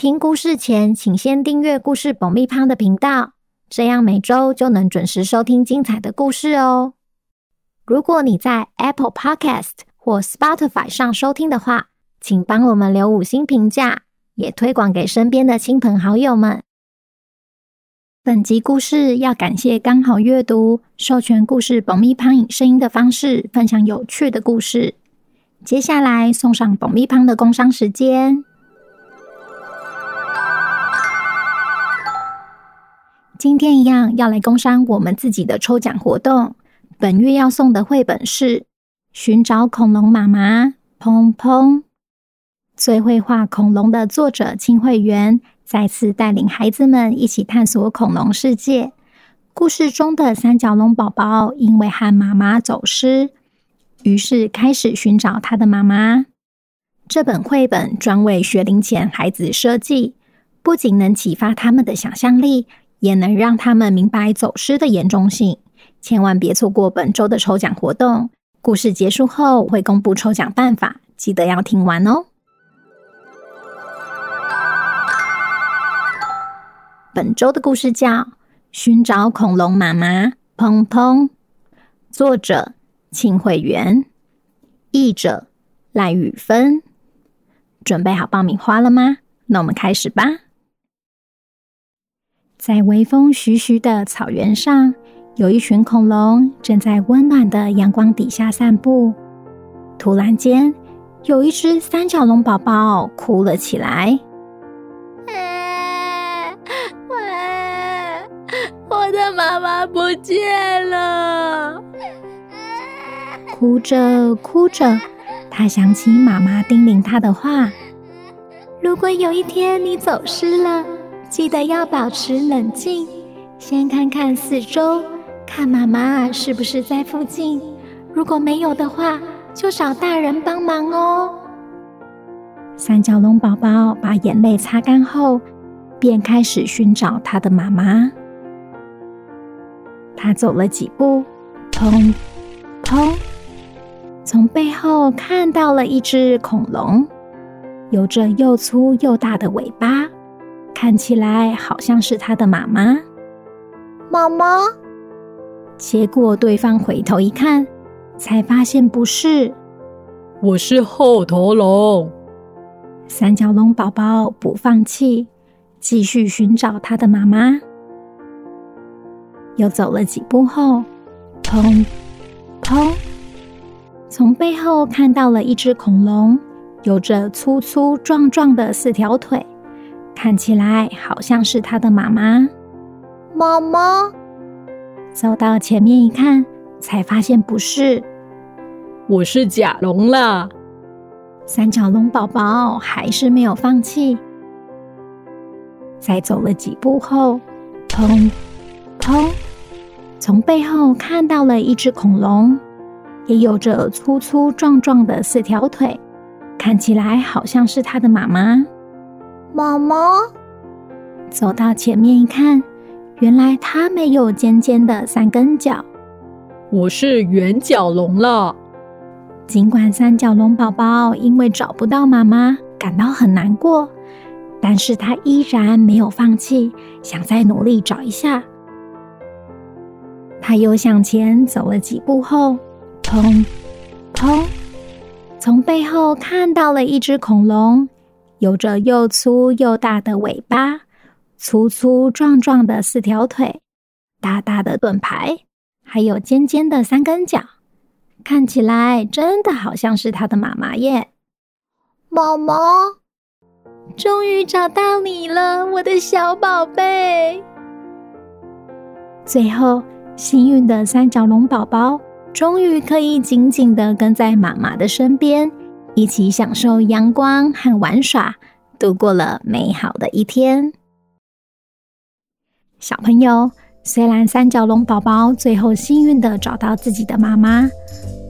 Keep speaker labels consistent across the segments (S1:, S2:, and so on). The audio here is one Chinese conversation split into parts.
S1: 听故事前，请先订阅故事爆米花的频道，这样每周就能准时收听精彩的故事哦。如果你在 Apple Podcast 或 Spotify 上收听的话，请帮我们留五星评价，也推广给身边的亲朋好友们。本集故事要感谢刚好阅读授权故事爆米花以声音的方式分享有趣的故事。接下来送上爆米花的工商时间。今天一样要来工商我们自己的抽奖活动。本月要送的绘本是《寻找恐龙妈妈》，砰砰！最会画恐龙的作者庆惠媛再次带领孩子们一起探索恐龙世界。故事中的三角龙宝宝因为和妈妈走失，于是开始寻找他的妈妈。这本绘本专为学龄前孩子设计，不仅能启发他们的想象力。也能让他们明白走失的严重性，千万别错过本周的抽奖活动。故事结束后会公布抽奖办法，记得要听完哦。本周的故事叫《寻找恐龙妈妈》，砰砰。作者：庆惠媛，译者：赖宇芬。准备好爆米花了吗？那我们开始吧。在微风徐徐的草原上，有一群恐龙正在温暖的阳光底下散步。突然间，有一只三角龙宝宝哭了起来。
S2: 我的妈妈不见了！
S1: 哭着哭着，他想起妈妈叮咛他的话：“如果有一天你走失了。”记得要保持冷静，先看看四周，看妈妈是不是在附近。如果没有的话，就找大人帮忙哦。三角龙宝宝把眼泪擦干后，便开始寻找他的妈妈。他走了几步，砰砰，从背后看到了一只恐龙，有着又粗又大的尾巴。看起来好像是他的妈妈，
S2: 妈妈。
S1: 结果对方回头一看，才发现不是。
S3: 我是后头龙。
S1: 三角龙宝宝不放弃，继续寻找他的妈妈。又走了几步后，砰砰，从背后看到了一只恐龙，有着粗粗壮壮的四条腿。看起来好像是他的妈妈。
S2: 妈妈。
S1: 走到前面一看，才发现不是。
S3: 我是甲龙啦。
S1: 三角龙宝宝还是没有放弃。在走了几步后，砰砰，从背后看到了一只恐龙，也有着粗粗壮壮的四条腿，看起来好像是它的妈妈。
S2: 妈妈
S1: 走到前面一看，原来它没有尖尖的三根脚。
S3: 我是圆角龙了。
S1: 尽管三角龙宝宝因为找不到妈妈感到很难过，但是它依然没有放弃，想再努力找一下。它又向前走了几步后，砰砰，从背后看到了一只恐龙。有着又粗又大的尾巴，粗粗壮壮的四条腿，大大的盾牌，还有尖尖的三根脚，看起来真的好像是它的妈妈耶！
S2: 妈妈，
S1: 终于找到你了，我的小宝贝！最后，幸运的三角龙宝宝终于可以紧紧的跟在妈妈的身边。一起享受阳光和玩耍，度过了美好的一天。小朋友，虽然三角龙宝宝最后幸运地找到自己的妈妈，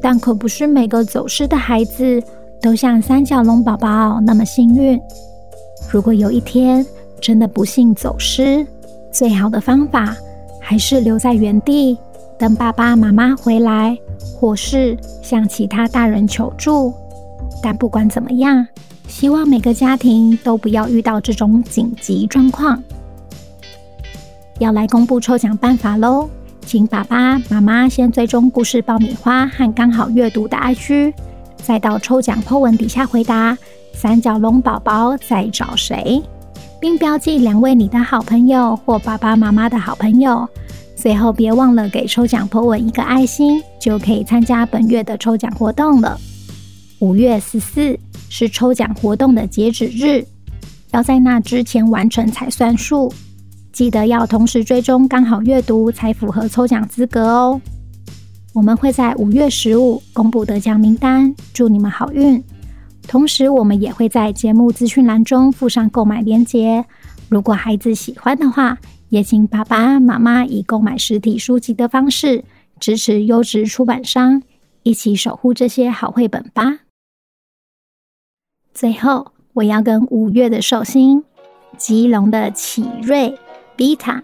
S1: 但可不是每个走失的孩子都像三角龙宝宝那么幸运。如果有一天真的不幸走失，最好的方法还是留在原地，等爸爸妈妈回来，或是向其他大人求助。但不管怎么样，希望每个家庭都不要遇到这种紧急状况。要来公布抽奖办法喽！请爸爸妈妈先追踪故事爆米花和刚好阅读的 IG，再到抽奖 po 文底下回答“三角龙宝宝在找谁”，并标记两位你的好朋友或爸爸妈妈的好朋友。最后别忘了给抽奖 po 文一个爱心，就可以参加本月的抽奖活动了。五月十四是抽奖活动的截止日，要在那之前完成才算数。记得要同时追踪刚好阅读，才符合抽奖资格哦。我们会在五月十五公布得奖名单，祝你们好运。同时，我们也会在节目资讯栏中附上购买链接。如果孩子喜欢的话，也请爸爸妈妈以购买实体书籍的方式支持优质出版商，一起守护这些好绘本吧。最后，我要跟五月的寿星基隆的启瑞。比塔、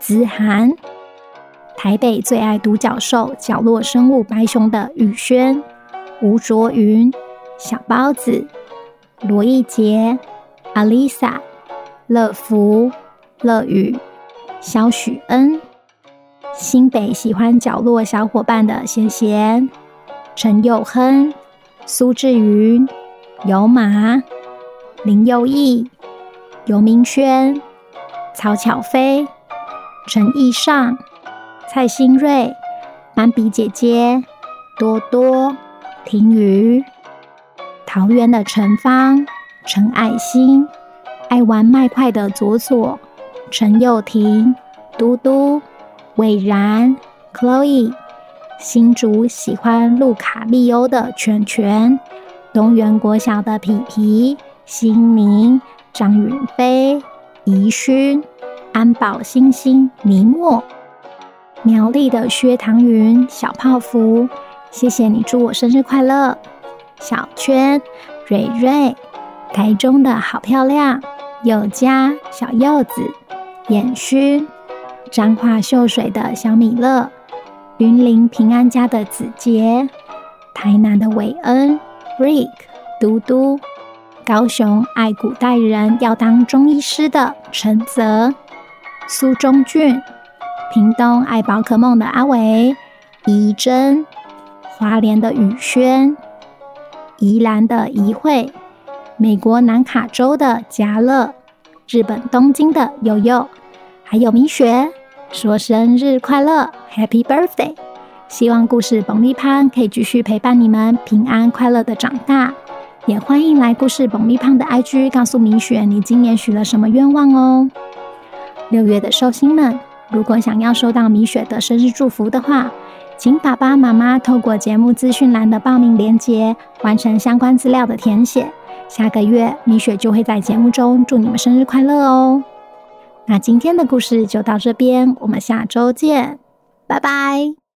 S1: 子涵，台北最爱独角兽角落生物白熊的宇轩、吴卓云、小包子、罗艺杰、阿丽莎、乐福、乐宇、萧许恩，新北喜欢角落小伙伴的贤贤、陈佑亨、苏志云、有马、林佑义、游明轩。曹巧飞、陈奕尚、蔡新瑞、斑比姐姐、多多、婷瑜、桃园的陈芳、陈爱心、爱玩麦块的左左、陈佑婷、嘟嘟、伟然、Chloe、新竹喜欢路卡利欧的全全、东园国小的皮皮、新明、张允飞。宜勋、安保、星星、尼莫、苗栗的薛唐云、小泡芙，谢谢你祝我生日快乐。小圈、蕊蕊，台中的好漂亮，有家小柚子、眼勋，彰化秀水的小米乐，云林平安家的子杰，台南的韦恩、Rick、嘟嘟。高雄爱古代人要当中医师的陈泽、苏中俊，屏东爱宝可梦的阿伟、怡珍，花莲的宇轩，宜兰的怡慧，美国南卡州的嘉乐，日本东京的悠悠，还有米雪，说生日快乐，Happy Birthday！希望故事爆米花可以继续陪伴你们平安快乐的长大。也欢迎来故事爆米花的 IG 告诉米雪你今年许了什么愿望哦。六月的寿星们，如果想要收到米雪的生日祝福的话，请爸爸妈妈透过节目资讯栏的报名链接完成相关资料的填写。下个月米雪就会在节目中祝你们生日快乐哦。那今天的故事就到这边，我们下周见，拜拜。